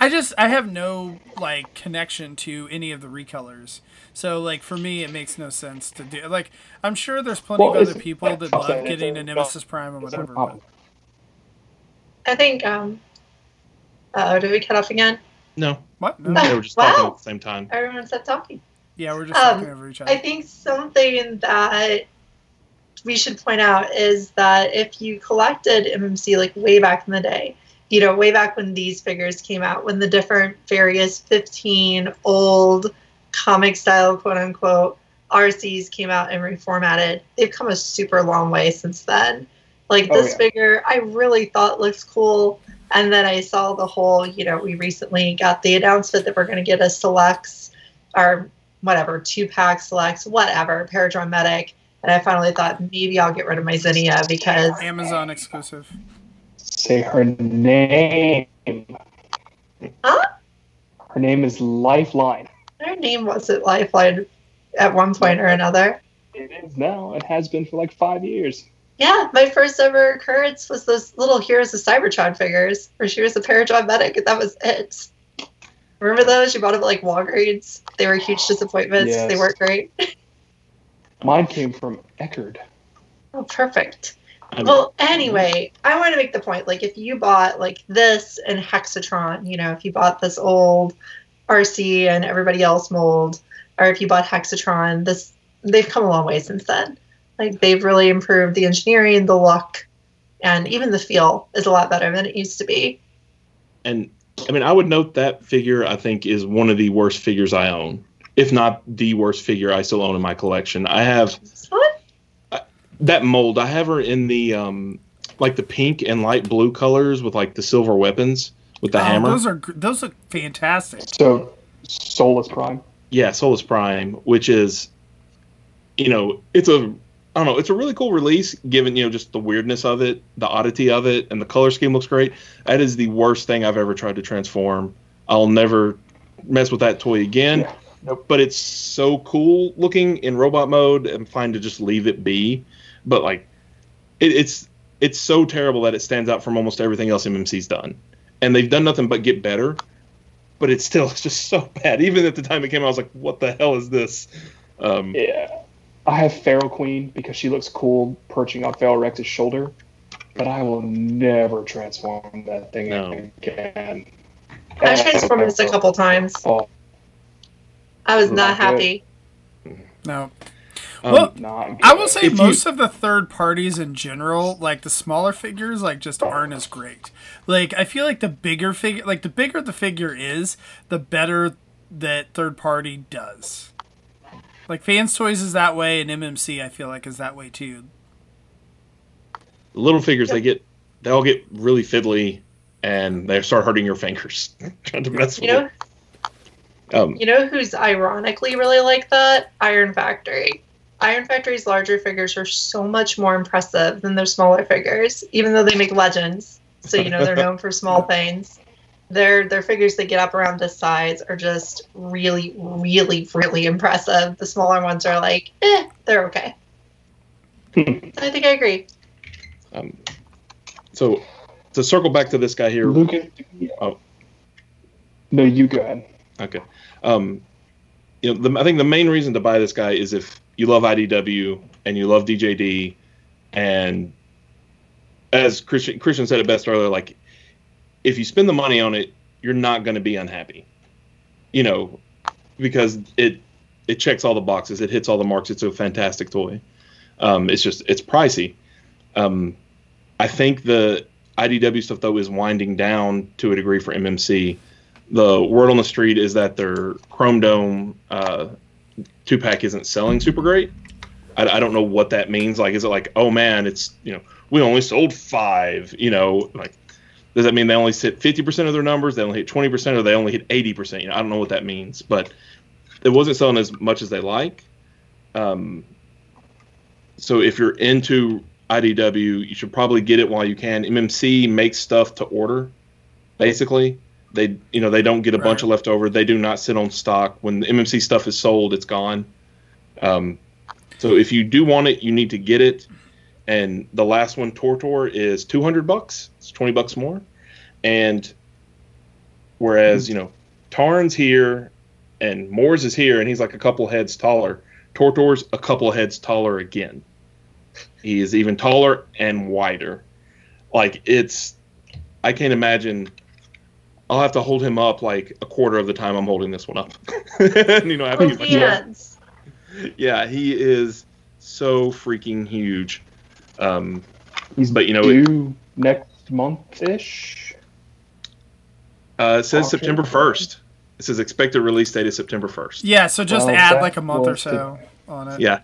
I just I have no like connection to any of the recolors. So like for me it makes no sense to do like I'm sure there's plenty Well, of other people that it's love getting a a- Nemesis Prime or It's not a whatever. problem. I think. Um. Oh, did we cut off again? no, What? No. they were just talking Wow. at the same time. Everyone stopped talking. Yeah, we're just Um, talking over each other. I think something that we should point out is that if you collected MMC like way back in the day, you know, way back when these figures came out, when the different various 15 old comic style quote unquote RCs came out and reformatted, they've come a super long way since then. Like Oh, this yeah. figure, I really thought looks cool. And then I saw the whole, you know, we recently got the announcement that we're going to get a selects or whatever, two pack selects, whatever, Paradron Medic. And I finally thought maybe I'll get rid of my Zinnia because Amazon exclusive. Say her name. Huh? Her name is Lifeline. her name wasn't Lifeline at one point or another. It is now. It has been for like five years. Yeah, my first ever occurrence was those little Heroes of Cybertron figures where she was a Paradron Medic and that was it. Remember those? You bought them at like Walgreens. They were huge disappointments. They weren't great. Mine came from Eckerd. Oh, perfect. Well, anyway, I want to make the point. Like, if you bought like this and Hexatron, you know, if you bought this old RC and everybody else mold, or if you bought Hexatron, this they've come a long way since then. Like, they've really improved the engineering, the look, and even the feel is a lot better than it used to be. and I mean, I would note that figure. I think is one of the worst figures I own, if not the worst figure I still own in my collection. I have? That mold. I have her in the um, like the pink and light blue colors with like the silver weapons with the Oh, hammer. Those are those look fantastic. So, Solus Prime. Yeah, Solus Prime, which is, you know, it's a, I don't know, it's a really cool release given, you know, just the weirdness of it, the oddity of it, and the color scheme looks great. That is the worst thing I've ever tried to transform. I'll never mess with that toy again. Yeah, nope. But it's so cool looking in robot mode. I'm fine to just leave it be. But like, it, it's it's so terrible that it stands out from almost everything else MMC's done, and they've done nothing but get better. But it's still it's just so bad. Even at the time it came out, I was like, "What the hell is this?" Um, Yeah. I have Feral Queen because she looks cool perching on Feral Rex's shoulder, but I will never transform that thing No. again. I transformed this a couple times. Oh, I was not Not good. happy. No. Um, Well, not good. I will say If you- most of the third parties in general, like the smaller figures, like just aren't as great. Like I feel like the bigger figure, like the bigger the figure is, the better that third party does. Like Fans Toys is that way, and MMC I feel like is that way too. the little figures they get they all get really fiddly and they start hurting your fingers trying to mess You with know, it. Um, you know who's ironically really like that? Iron Factory. Iron Factory's larger figures are so much more impressive than their smaller figures, even though they make legends. So you know they're known for small things. Their their figures that get up around this size are just really, really, really impressive. The smaller ones are like, eh, they're okay. I think I agree. um, so to circle back to this guy here, Lucas. Oh. No, you go ahead. Okay. Um, you know, the, I think the main reason to buy this guy is if you love IDW and you love DJD, and as Christian Christian said it best earlier, like if you spend the money on it, you're not going to be unhappy. You know, because it it checks all the boxes, it hits all the marks. It's a fantastic toy. Um, it's just it's pricey. Um, I think the IDW stuff though is winding down to a degree for MMC the word on the street is that their Chrome Dome uh, two pack isn't selling super great. I, I don't know what that means. Like, is it like, oh man, it's you know, we only sold five. You know, like, does that mean they only hit fifty percent of their numbers? They only hit twenty percent, or they only hit eighty percent? You know, I don't know what that means, but it wasn't selling as much as they like. Um, so if you're into IDW, you should probably get it while you can. MMC makes stuff to order, basically they you know they don't get a bunch Right. of leftover. They do not sit on stock. When the mmc stuff is sold it's gone. Um, so if you do want it you need to get it. And the last one tortor is 200 bucks. It's 20 bucks more. And whereas you know tarn's here and Mors is here and he's like a couple heads taller. Tortor's a couple heads taller again. He is even taller and wider. Like it's i can't imagine I'll have to hold him up like a quarter of the time I'm holding this one up. And, you know, I have to With hands. yeah, he is so freaking huge. Um, He's But, you know, due next month ish. uh, it says Okay. September 1st. It says expected release date is September 1st. Yeah, so just Well, add like a month or was so on it. Yeah.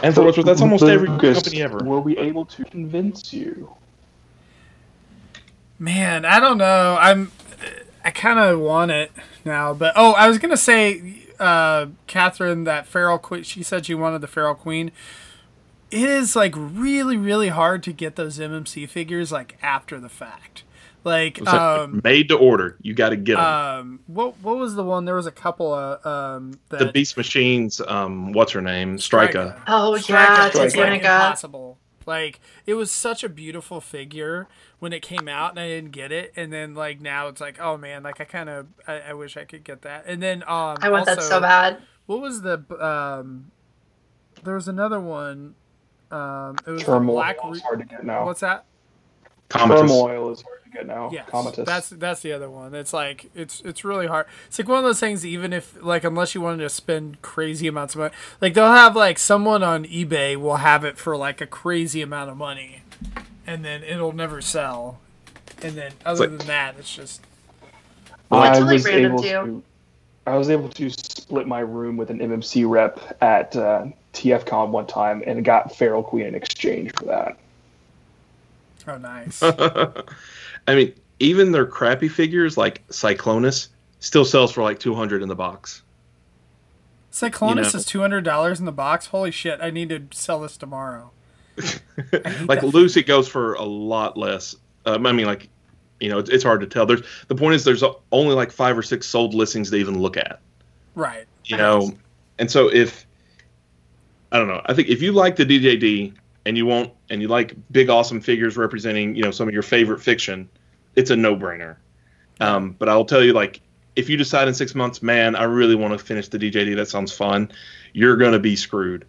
And for what's worth, that's almost every company ever. Were we able to convince you? Man, I don't know. I'm I kind of want it now, but oh, I was gonna say, uh, Catherine, that feral queen. She said she wanted the feral queen. It is like really, really hard to get those MMC figures like after the fact. Like, It's like um, made to order. You got to get them. um, what what was the one? There was a couple of um that the Beast Machines, um, what's her name? Striker. Oh Strike yeah, it was, like, Titanica. impossible. Like it was such a beautiful figure when it came out, and I didn't get it. And then like now it's like, oh man, like I kind of I, I wish I could get that. And then um, I want that so bad. What was the um? There was another one. Um, it was the Turmoil black. Re- hard to get now. What's that? Comatose. Turmoil is hard to get now. Yes, Comatose. that's that's the other one. It's like it's it's really hard. It's like one of those things. Even if like unless you wanted to spend crazy amounts of money, like they'll have like someone on eBay will have it for like a crazy amount of money, and then it'll never sell. And then other like- than that, it's just I It's was random, able too. to. I was able to split my room with an MMC rep at uh, TFCon one time and got Feral Queen in exchange for that. oh nice. I mean, even their crappy figures like Cyclonus still sells for like 200 in the box. Cyclonus you know. is two hundred dollars in the box. Holy shit! I need to sell this tomorrow. Like Lucy goes for a lot less. Um, I mean, like, you know, it's, it's hard to tell. There's the point is there's only like five or six sold listings to even look at. Right. You know, and so if I don't know, I think if you like the DJD and you want and you like big awesome figures representing you know some of your favorite fiction, it's a no brainer. Um, but I'll tell you, like, if you decide in six months, man, I really want to finish the DJD, that sounds fun, you're going to be screwed.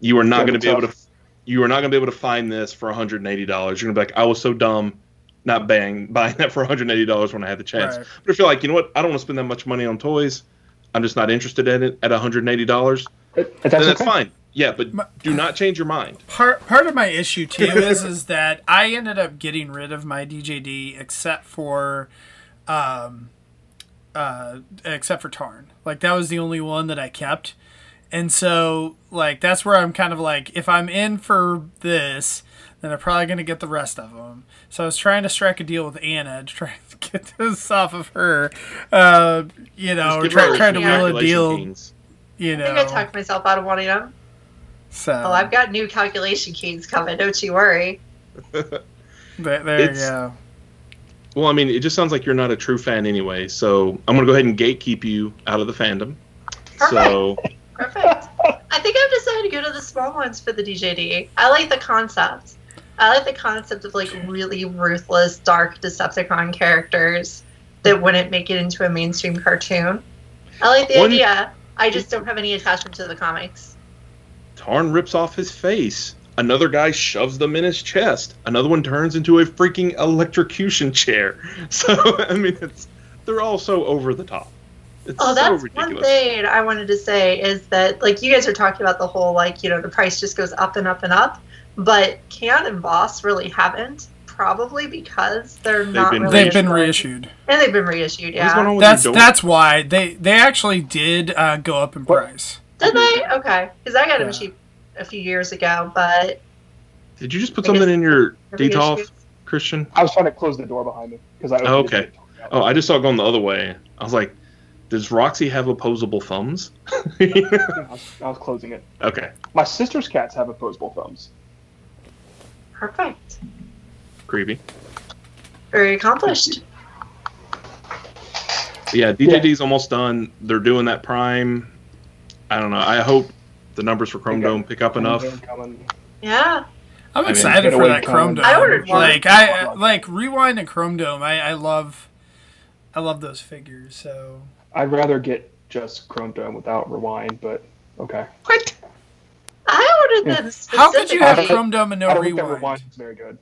You are not going to be able to. You are not going to be able to find this for 180 dollars. You're going to be like, I was so dumb, not bang buying that for 180 dollars when I had the chance. Right. But if you're like, you know what, I don't want to spend that much money on toys. I'm just not interested in it at 180 dollars. It- Then that's that's okay. fine. Yeah, but My- do not change your mind. part part of my issue too is is that I ended up getting rid of my DJD except for um uh except for Tarn. Like that was the only one that I kept. And so like that's where I'm kind of like if I'm in for this then I'm probably going to get the rest of them. So I was trying to strike a deal with Anna to try to get this off of her. Uh, you know, or Just try, trying to some wheel a deal, keys. you I know. think I talked myself out of wanting them. so Oh, I've got new calculation keys coming. Don't you worry. there, there you go. Well, I mean, it just sounds like you're not a true fan anyway. So I'm going to go ahead and gatekeep you out of the fandom. So Perfect. I think I've decided to go to the small ones for the DJD. I like the concept. I like the concept of like really ruthless, dark Decepticon characters that wouldn't make it into a mainstream cartoon. I like the One- idea. I just don't have any attachment to the comics. Tarn rips off his face. Another guy shoves them in his chest. Another one turns into a freaking electrocution chair. So I mean, it's they're all so over the top. It's Oh, so that's one thing I wanted to say is that like you guys are talking about the whole like you know the price just goes up and up and up, but Kaon and Vos really haven't. Probably because they're not been really They've been reissued. and they've been reissued. What is going Yeah, That's that's why they they actually did uh, go up in What? price. did they? Okay, because I got them Yeah. cheap a few years ago, but Did you just put something in your they're Detolf, reissued. Christian? I was trying to close the door behind me because I. Oh, okay. Oh, I just saw it going the other way. I was like, does Roxy have opposable thumbs? I was, I was closing it. okay, My sister's cats have opposable thumbs. perfect, creepy. very accomplished. Yeah, DJD's almost done. They're doing that Prime. I don't know. I hope the numbers for Chrome Dome pick up enough. Yeah, I'm mean, excited get for that from- Chrome Dome. I ordered one. Like I like Rewind and Chrome Dome. I, I love I love those figures. So I'd rather get just Chrome Dome without Rewind, but okay. What? I ordered Yeah. them how could you have. Chrome Dome and I no don't think that Rewind? Rewind is very good.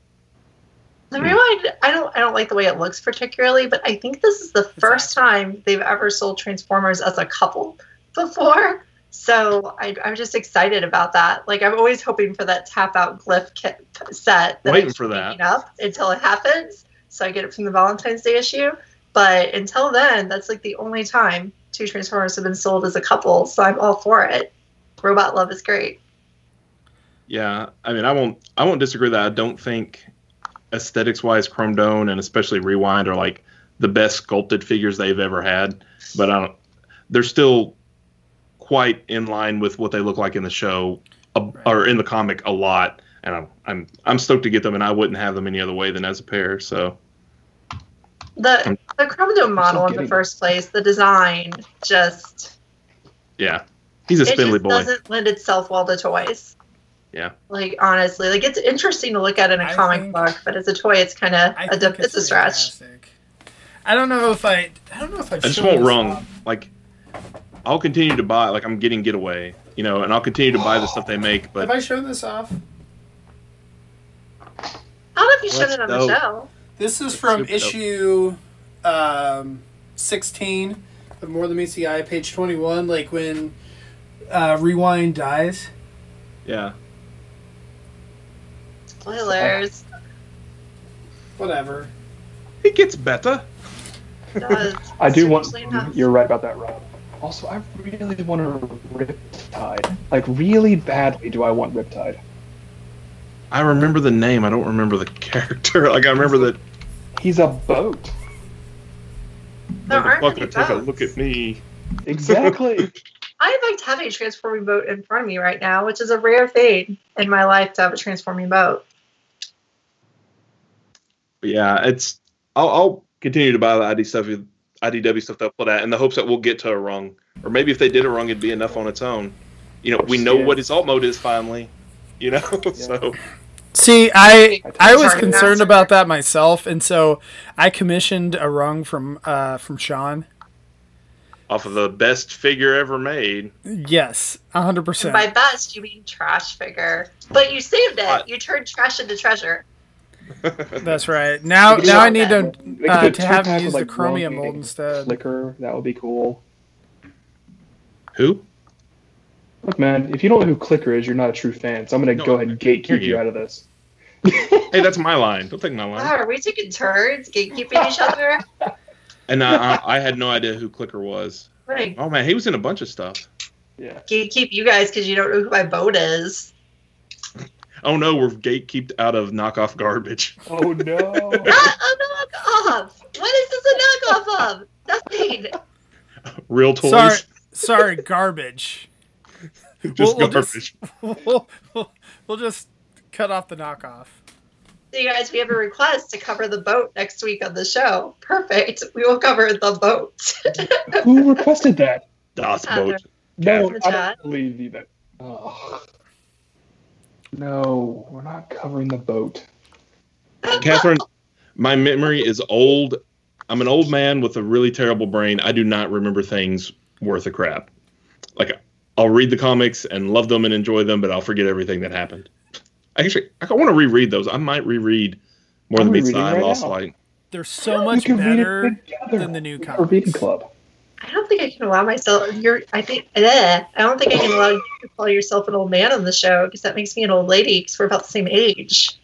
The rewind, I don't, I don't like the way it looks particularly, but I think this is the first time they've ever sold Transformers as a couple before. So I, I'm just excited about that. Like I'm always hoping for that tap out glyph kit set. That Waiting I for that. Up until it happens, so I get it from the Valentine's Day issue. But until then, that's like the only time two Transformers have been sold as a couple. So I'm all for it. Robot love is great. Yeah, I mean, I won't. I won't disagree that I don't think aesthetics wise, Chrome Dome and especially Rewind are like the best sculpted figures they've ever had. But I don't. They're still quite in line with what they look like in the show a, Right. or in the comic a lot. And I'm I'm I'm stoked to get them, and I wouldn't have them any other way than as a pair. So The the Chromodome model in the getting- first place, the design just yeah, he's a it spindly just boy. doesn't lend itself well to toys. Yeah. Like honestly, like it's interesting to look at in a I comic think- book, but as a toy, it's kind of I a think dip, it's a stretch. fantastic. I don't know if I I don't know if I I just won't run. Like, I'll continue to buy. Like, I'm getting Getaway, you know, and I'll continue to buy the stuff they make. But Have But I shown this off? I don't know if you showed it on dope. the show. This is from super issue um, 16 of More Than Meets the Eye, page 21, like when uh, Rewind dies. yeah, Spoilers. Whatever. it gets better. Does, I do want. enough. You're right about that, Rob. Also, I really want a Riptide. Like, really badly do I want Riptide. I remember the name. I don't remember the character. Like, I remember that. He's a boat. There aren't Motherfucker, many take a look at me. Exactly. I in fact have a transforming boat in front of me right now, which is a rare thing in my life to have a transforming boat. Yeah, it's. I'll, I'll continue to buy the ID stuff, IDW stuff they'll put out, in the hopes that we'll get to a rung, or maybe if they did a rung, it'd be enough on its own. You know, we know Yeah. what his alt mode is finally. You know, so See, I I was concerned about that myself, and so I commissioned a rung from uh, from Sean, off of the best figure ever made. Yes, hundred And percent. by best, you mean trash figure. But you saved it. You turned trash into treasure. That's right. Now, now I need to uh, to have packs him with, use the chromium mold instead. Flicker, that would be cool. Who? Look, man, if you don't know who Clicker is, you're not a true fan. So I'm gonna No, go ahead and gatekeep you. you. out of this. Hey, that's my line. Don't take my line. Wow, line. are we taking turns gatekeeping each other? And I, I, I had no idea who Clicker was. Right. Oh man, he was in a bunch of stuff. Yeah. Gatekeep you guys because you don't know who my boat is. Oh no, we're gatekeeped out of knockoff garbage. Oh no. Not ah, a knockoff. What is this a knockoff of? Nothing. Real toys, Sorry, sorry, garbage. just we'll- we'll just- we'll, we'll, we'll just cut off the knockoff. So you guys, we have a request to cover the boat next week on the show. Perfect. We will cover the boat. who requested that? Das Uh, Boat. No, I don't believe you. That. Oh. No, we're not covering the boat. Catherine, my memory is old. I'm an old man with a really terrible brain. I do not remember things worth a crap. Like I'll read the comics and love them and enjoy them, but I'll forget everything that happened. Actually, I want to reread those. I might reread More I'm Than Meets the Eye, right Lost now. Light. They're so much can read it better than the new We have comics. reading club. I don't think I can allow myself. You're. I think. Eh, I don't think I can allow you to call yourself an old man on the show because that makes me an old lady because we're about the same age.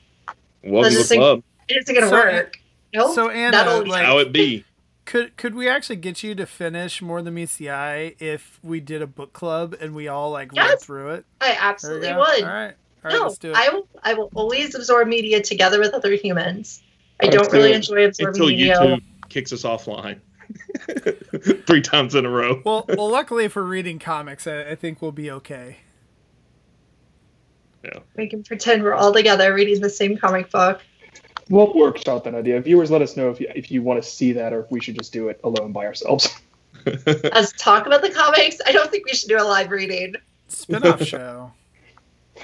Welcome to the sing- club. It isn't gonna So, work. No. So not Anna, old like, How it be? Could could we actually get you to finish More Than Meets the Eye if we did a book club and we all like read through it? I absolutely would. All right, all right, no, let's do it. I will. I will always absorb media together with other humans. I don't do really enjoy absorbing Until media. YouTube kicks us offline. Three times in a row. well, well, luckily if we're reading comics, I, I think we'll be okay. Yeah. We can pretend we're all together reading the same comic book. We'll workshop that idea. Viewers, let us know if you, if you want to see that or if we should just do it alone by ourselves. Let's talk about the comics. I don't think we should do a live reading. Spin-off show.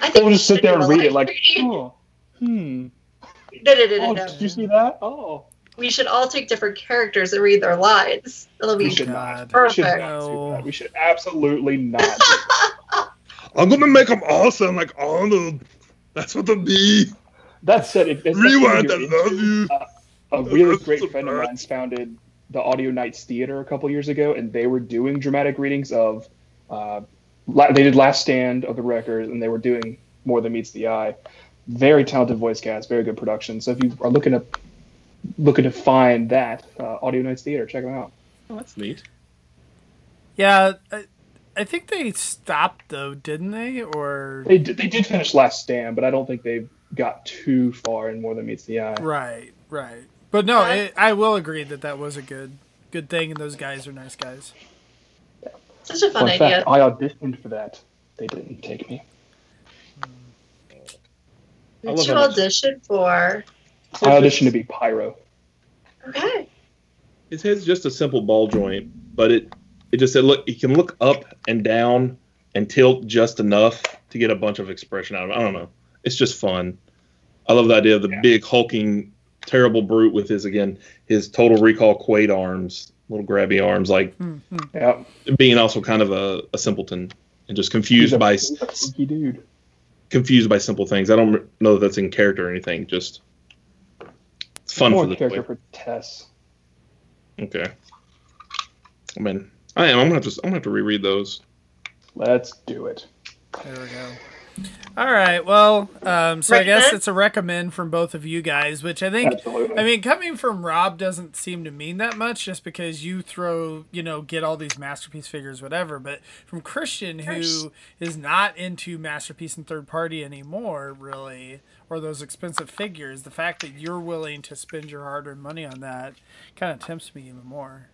I think We'll we just sit there and read it like, reading. oh, hmm. No, no, no, no, Oh, no. did you see that? Oh. We should all take different characters and read their lines. It'll We be should God. not. We should Perfect. not do No. that. We should absolutely not. I'm gonna make them all sound like Arnold. That's what they'll be. That said, if it's Rewind, I love you're you. into, A really That's great so friend of mine's founded the Audio Nights Theater a couple years ago, and they were doing dramatic readings of. Uh, they did Last Stand of the Wreckers, and they were doing More Than Meets the Eye. Very talented voice cast, very good production. So if you are looking to looking to find that uh, Audio Nights Theater, check them out. Oh, that's neat. Yeah, I, I think they stopped though, didn't they? Or They did, they did finish Last Stand, but I don't think they got too far and More Than Meets the Eye. right, right. But no, Yeah. it, I will agree that that was a good good thing, and those guys are nice guys. Such a fun Fun idea. fact, I auditioned for that. They didn't take me. I What love you how audition for? I auditioned to be Pyro. Okay. His head's just a simple ball joint, but it it just said look it can look up and down and tilt just enough to get a bunch of expression out of it. I don't know. It's just fun. I love the idea of the Yeah. big hulking terrible brute with his again his total recall Quaid arms, little grabby arms, like Hmm, hmm. Yeah, being also kind of a, a simpleton and just confused a, by he's a freaky dude. confused by simple things. I don't know that that's in character or anything. Just it's fun More for the character toy. for Tess. Okay. I mean, I am. I'm gonna have to. I'm gonna have to reread those. Let's do it. There we go. All right. Well, um, so I guess it's a recommend from both of you guys, which I think Absolutely. I mean, coming from Rob doesn't seem to mean that much just because you throw, you know, get all these masterpiece figures, whatever. But from Christian, who is not into masterpiece and third party anymore, really, or those expensive figures, the fact that you're willing to spend your hard earned money on that kind of tempts me even more.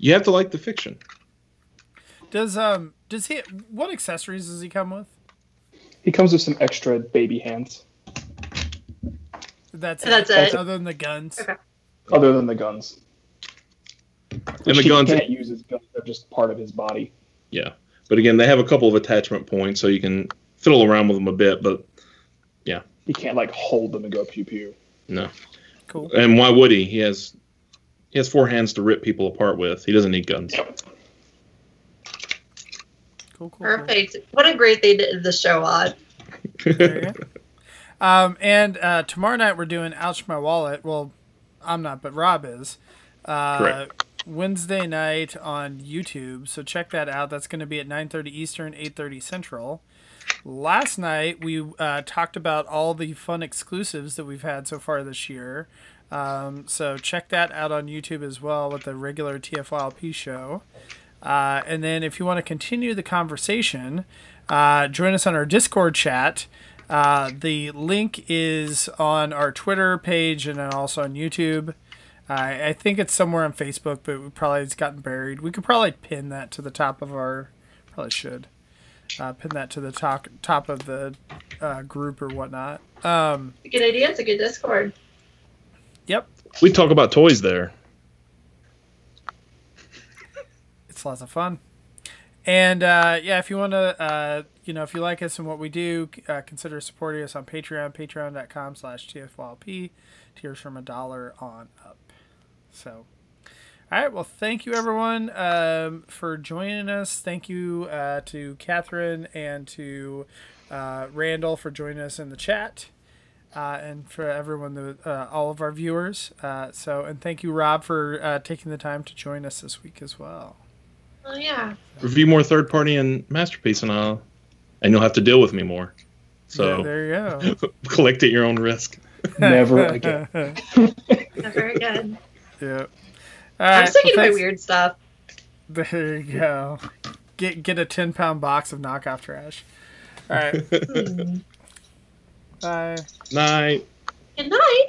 You have to like the fiction. Does um does he what accessories does he come with? He comes with some extra baby hands, That's That's it. it. Other than the guns. Okay. other than the guns. And the he guns, can't use his guns; they're just part of his body. yeah. But again, they have a couple of attachment points, so you can fiddle around with them a bit. But yeah, He can't like hold them and go pew pew. no. Cool. And why would he? He has he has four hands to rip people apart with. He doesn't need guns. Cool, cool. cool. Perfect. What a great they did the show on. There you. Um, and uh, tomorrow night we're doing Ouch My Wallet. Well, I'm not, but Rob is. Uh, Correct. Wednesday night on YouTube. So check that out. That's going to be at 9:30 Eastern, 8:30 Central. Last night we uh, talked about all the fun exclusives that we've had so far this year. Um, so check that out on YouTube as well with the regular TFYLP show. Uh, and then if you want to continue the conversation, uh, join us on our Discord chat. Uh, the link is on our Twitter page and then also on YouTube. I I think it's somewhere on Facebook, but we probably it's gotten buried. We could probably pin that to the top of our. Probably should uh, pin that to the top top of the uh, group or whatnot. Um, Good idea. It's a good Discord. yep, We talk about toys there. It's lots of fun. And uh, yeah, if you want to, uh, you know, if you like us and what we do, uh, consider supporting us on Patreon, patreon.com slash TFYLP, tiers from a dollar on up. So, all right, well, thank you everyone um, for joining us. Thank you uh, to Catherine and to uh, Randall for joining us in the chat. Uh, and for everyone, uh, all of our viewers. So, and thank you, Rob, for taking the time to join us this week as well. Oh yeah. Review more third party and masterpiece, and I'll, and you'll have to deal with me more. Yeah, So there you go. collect at your own risk. Never again. Never again. good. yeah. All I'm right, sticking to my weird stuff. There you go. Get get a ten pound box of knockoff trash. All right. Hmm. Bye. Night. Good night.